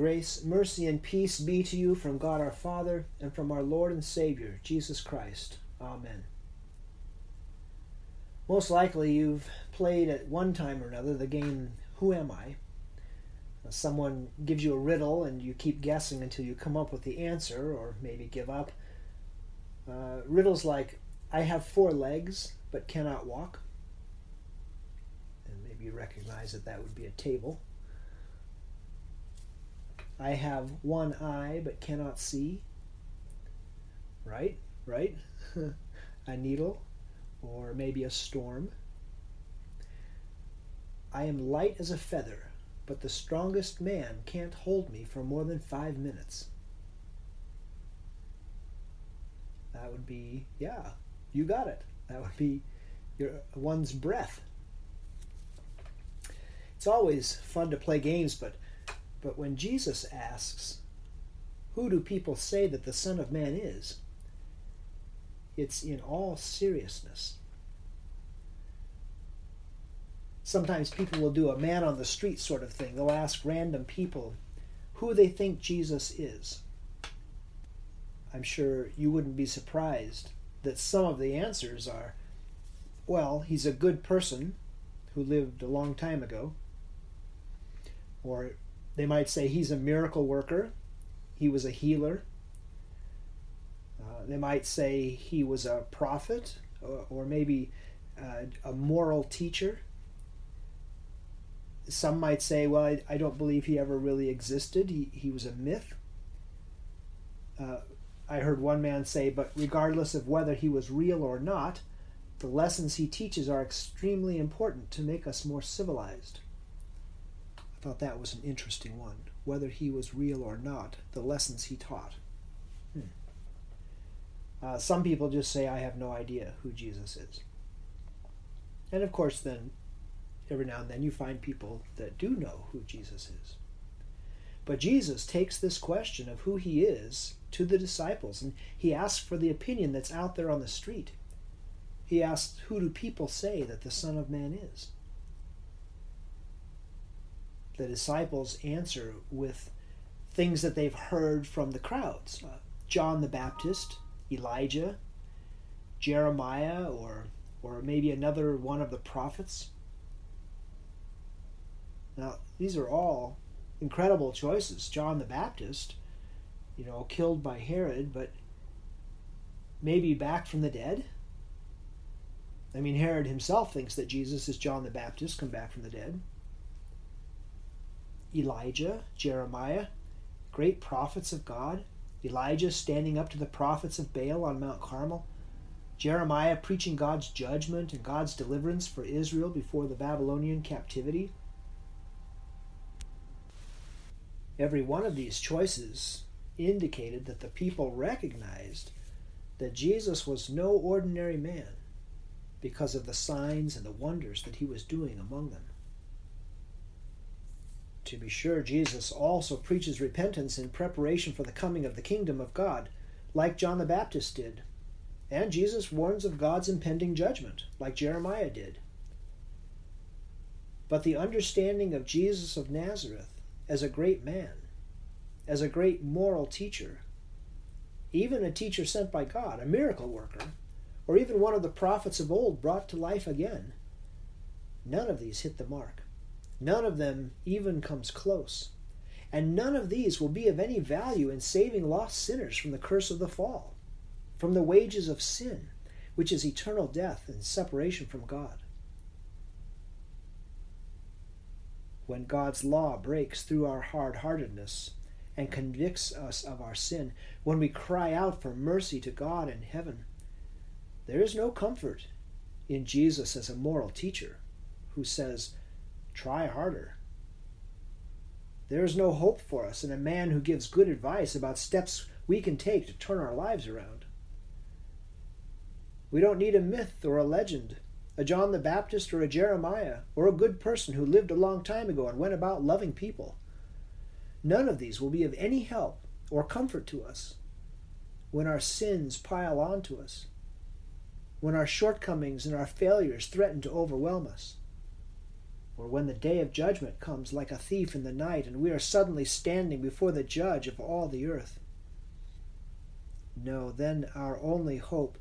Grace, mercy, and peace be to you from God our Father and from our Lord and Savior, Jesus Christ. Amen. Most likely you've played at one time or another the game Who Am I? Someone gives you a riddle and you keep guessing until you come up with the answer or maybe give up. Uh, riddles like I have four legs but cannot walk. And maybe you recognize that that would be a table. I have one eye but cannot see. Right? Right? a needle or maybe a storm. I am light as a feather, but the strongest man can't hold me for more than five minutes. That would be, yeah, you got it. That would be your one's breath. It's always fun to play games, but but when Jesus asks, Who do people say that the Son of Man is? it's in all seriousness. Sometimes people will do a man on the street sort of thing. They'll ask random people who they think Jesus is. I'm sure you wouldn't be surprised that some of the answers are well, he's a good person who lived a long time ago. Or they might say he's a miracle worker, he was a healer. Uh, they might say he was a prophet or, or maybe uh, a moral teacher. Some might say, well, I, I, don't believe he ever really existed. He, he was a myth. Uh, I heard one man say, but regardless of whether he was real or not, the lessons he teaches are extremely important to make us more civilized. Thought that was an interesting one. Whether he was real or not, the lessons he taught. Hmm. Uh, some people just say, I have no idea who Jesus is. And of course, then, every now and then you find people that do know who Jesus is. But Jesus takes this question of who he is to the disciples, and he asks for the opinion that's out there on the street. He asks, Who do people say that the Son of Man is? The disciples answer with things that they've heard from the crowds. Uh, John the Baptist, Elijah, Jeremiah, or, or maybe another one of the prophets. Now, these are all incredible choices. John the Baptist, you know, killed by Herod, but maybe back from the dead. I mean, Herod himself thinks that Jesus is John the Baptist, come back from the dead. Elijah, Jeremiah, great prophets of God. Elijah standing up to the prophets of Baal on Mount Carmel. Jeremiah preaching God's judgment and God's deliverance for Israel before the Babylonian captivity. Every one of these choices indicated that the people recognized that Jesus was no ordinary man because of the signs and the wonders that he was doing among them. To be sure, Jesus also preaches repentance in preparation for the coming of the kingdom of God, like John the Baptist did. And Jesus warns of God's impending judgment, like Jeremiah did. But the understanding of Jesus of Nazareth as a great man, as a great moral teacher, even a teacher sent by God, a miracle worker, or even one of the prophets of old brought to life again. None of these hit the mark. None of them even comes close. And none of these will be of any value in saving lost sinners from the curse of the fall, from the wages of sin, which is eternal death and separation from God. when God's law breaks through our hard heartedness and convicts us of our sin, when we cry out for mercy to God in heaven, there is no comfort in Jesus as a moral teacher who says, try harder. There is no hope for us in a man who gives good advice about steps we can take to turn our lives around. We don't need a myth or a legend a John the Baptist or a Jeremiah, or a good person who lived a long time ago and went about loving people. None of these will be of any help or comfort to us when our sins pile onto us, when our shortcomings and our failures threaten to overwhelm us, or when the day of judgment comes like a thief in the night and we are suddenly standing before the judge of all the earth. No, then our only hope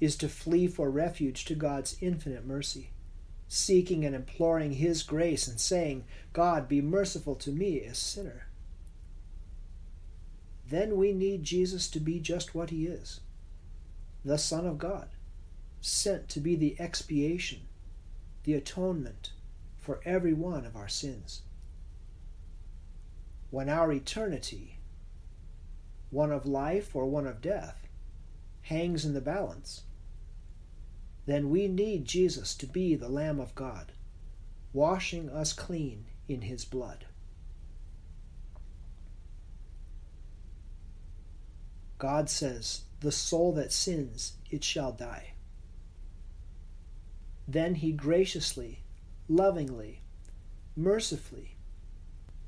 is to flee for refuge to God's infinite mercy, seeking and imploring His grace and saying, God, be merciful to me, a sinner. Then we need Jesus to be just what He is the Son of God, sent to be the expiation, the atonement for every one of our sins. When our eternity, one of life or one of death, hangs in the balance, then we need Jesus to be the Lamb of God, washing us clean in his blood. God says, The soul that sins, it shall die. Then he graciously, lovingly, mercifully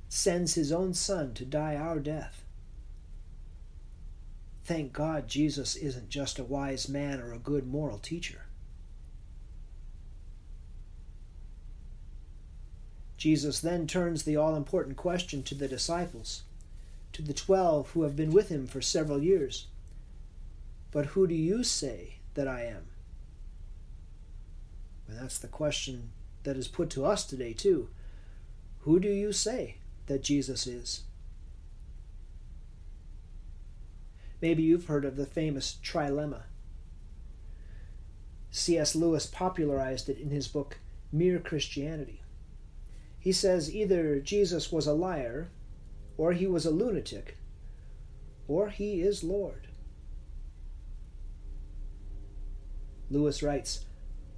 sends his own Son to die our death. Thank God Jesus isn't just a wise man or a good moral teacher. Jesus then turns the all important question to the disciples, to the twelve who have been with him for several years. But who do you say that I am? And that's the question that is put to us today, too. Who do you say that Jesus is? Maybe you've heard of the famous trilemma. C.S. Lewis popularized it in his book Mere Christianity. He says either Jesus was a liar, or he was a lunatic, or he is Lord. Lewis writes,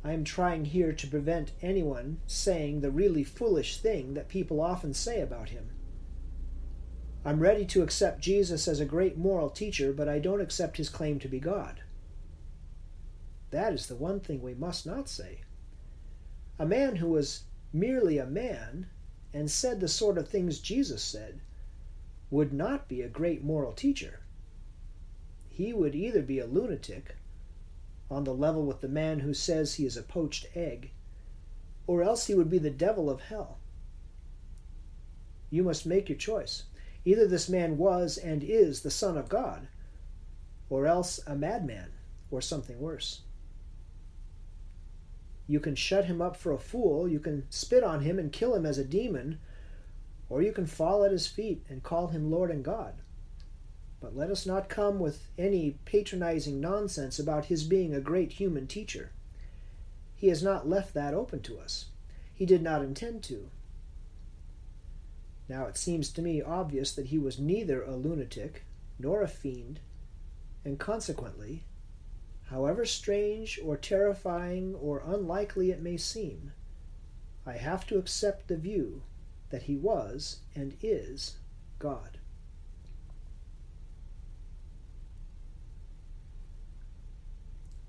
I am trying here to prevent anyone saying the really foolish thing that people often say about him. I'm ready to accept Jesus as a great moral teacher, but I don't accept his claim to be God. That is the one thing we must not say. A man who was merely a man and said the sort of things Jesus said would not be a great moral teacher. He would either be a lunatic on the level with the man who says he is a poached egg, or else he would be the devil of hell. You must make your choice. Either this man was and is the Son of God, or else a madman, or something worse. You can shut him up for a fool, you can spit on him and kill him as a demon, or you can fall at his feet and call him Lord and God. But let us not come with any patronizing nonsense about his being a great human teacher. He has not left that open to us. He did not intend to. Now it seems to me obvious that he was neither a lunatic nor a fiend, and consequently, however strange or terrifying or unlikely it may seem, I have to accept the view that he was and is God.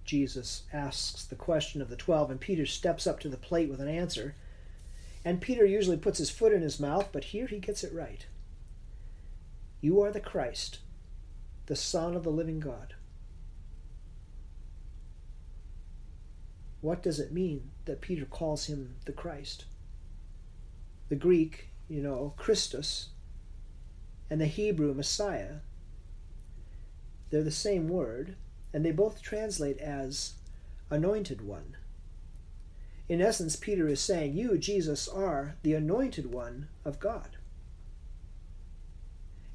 Jesus asks the question of the twelve, and Peter steps up to the plate with an answer. And Peter usually puts his foot in his mouth, but here he gets it right. You are the Christ, the Son of the living God. What does it mean that Peter calls him the Christ? The Greek, you know, Christos, and the Hebrew Messiah, they're the same word, and they both translate as anointed one. In essence, Peter is saying, You, Jesus, are the anointed one of God.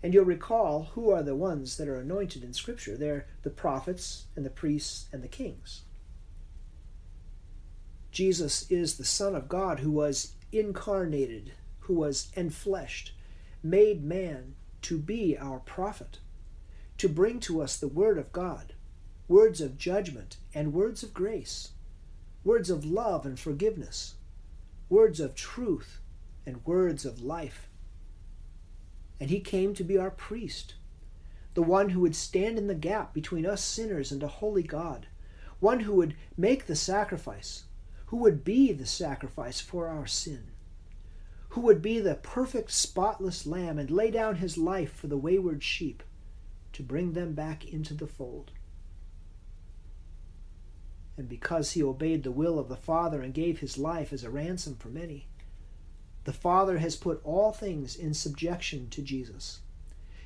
And you'll recall who are the ones that are anointed in Scripture. They're the prophets and the priests and the kings. Jesus is the Son of God who was incarnated, who was enfleshed, made man to be our prophet, to bring to us the Word of God words of judgment and words of grace, words of love and forgiveness, words of truth and words of life. And he came to be our priest, the one who would stand in the gap between us sinners and a holy God, one who would make the sacrifice, who would be the sacrifice for our sin, who would be the perfect, spotless lamb and lay down his life for the wayward sheep to bring them back into the fold and because he obeyed the will of the Father and gave his life as a ransom for many, The Father has put all things in subjection to Jesus.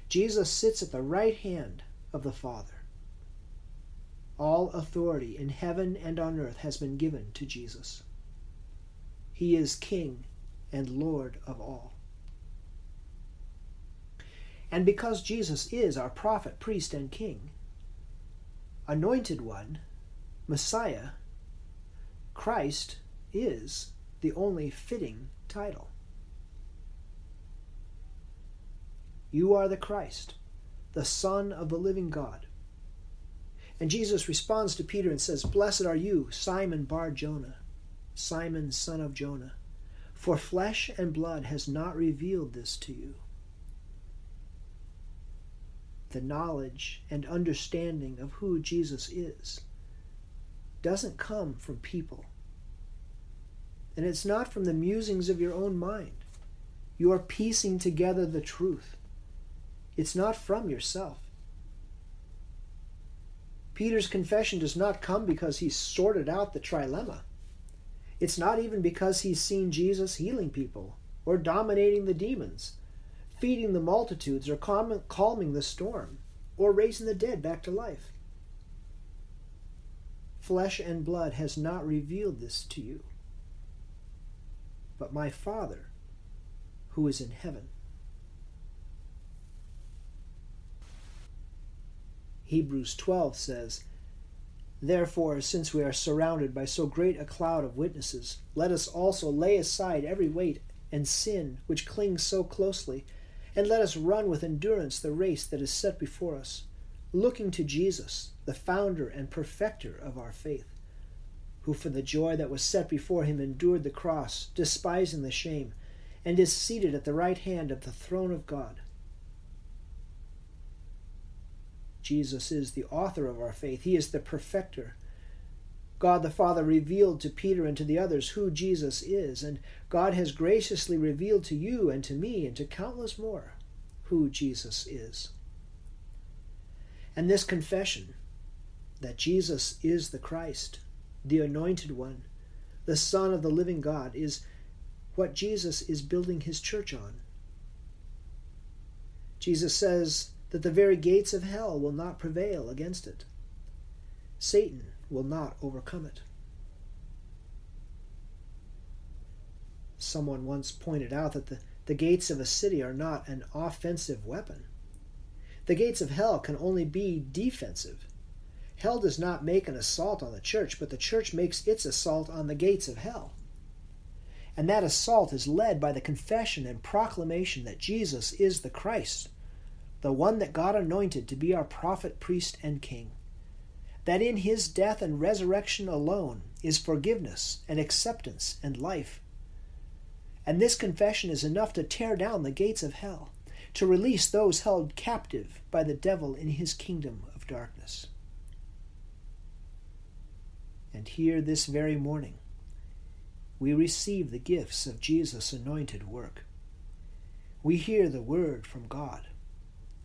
Jesus sits at the right hand of the Father. All authority in heaven and on earth has been given to Jesus. He is King and Lord of all. And because Jesus is our prophet, priest, and king, anointed one, Messiah, Christ is the only fitting title. You are the Christ, the Son of the living God. And Jesus responds to Peter and says, Blessed are you, Simon Bar Jonah, Simon son of Jonah, for flesh and blood has not revealed this to you. The knowledge and understanding of who Jesus is doesn't come from people. And it's not from the musings of your own mind. You are piecing together the truth. It's not from yourself. Peter's confession does not come because he's sorted out the trilemma. It's not even because he's seen Jesus healing people, or dominating the demons, feeding the multitudes, or calming the storm, or raising the dead back to life. Flesh and blood has not revealed this to you, but my Father who is in heaven. Hebrews 12 says, Therefore, since we are surrounded by so great a cloud of witnesses, let us also lay aside every weight and sin which clings so closely, and let us run with endurance the race that is set before us, looking to Jesus, the founder and perfecter of our faith, who for the joy that was set before him endured the cross, despising the shame, and is seated at the right hand of the throne of God. Jesus is the author of our faith, He is the perfecter. God the Father revealed to Peter and to the others who Jesus is, and God has graciously revealed to you and to me and to countless more who Jesus is. And this confession that Jesus is the Christ, the Anointed One, the Son of the living God, is what Jesus is building his church on. Jesus says, that the very gates of hell will not prevail against it. Satan will not overcome it. Someone once pointed out that the, the gates of a city are not an offensive weapon. The gates of hell can only be defensive. Hell does not make an assault on the church, but the church makes its assault on the gates of hell. And that assault is led by the confession and proclamation that Jesus is the Christ, the one that God anointed to be our prophet, priest, and king. That in his death and resurrection alone is forgiveness and acceptance and life. And this confession is enough to tear down the gates of hell, to release those held captive by the devil in his kingdom of darkness. And here, this very morning, we receive the gifts of Jesus' anointed work. We hear the word from God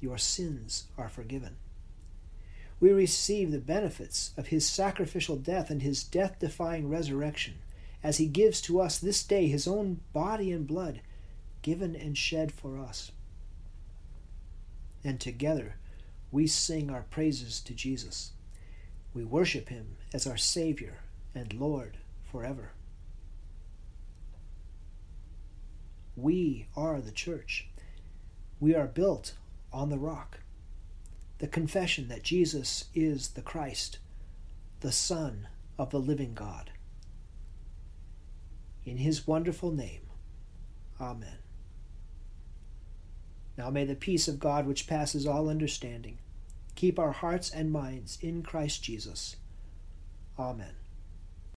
your sins are forgiven. We receive the benefits of his sacrificial death and his death defying resurrection as he gives to us this day his own body and blood given and shed for us. And together we sing our praises to Jesus. We worship him as our Savior and Lord forever. We are the church. We are built on the rock. The confession that Jesus is the Christ, the Son of the living God. In his wonderful name, Amen. Now may the peace of God, which passes all understanding, keep our hearts and minds in Christ Jesus. Amen.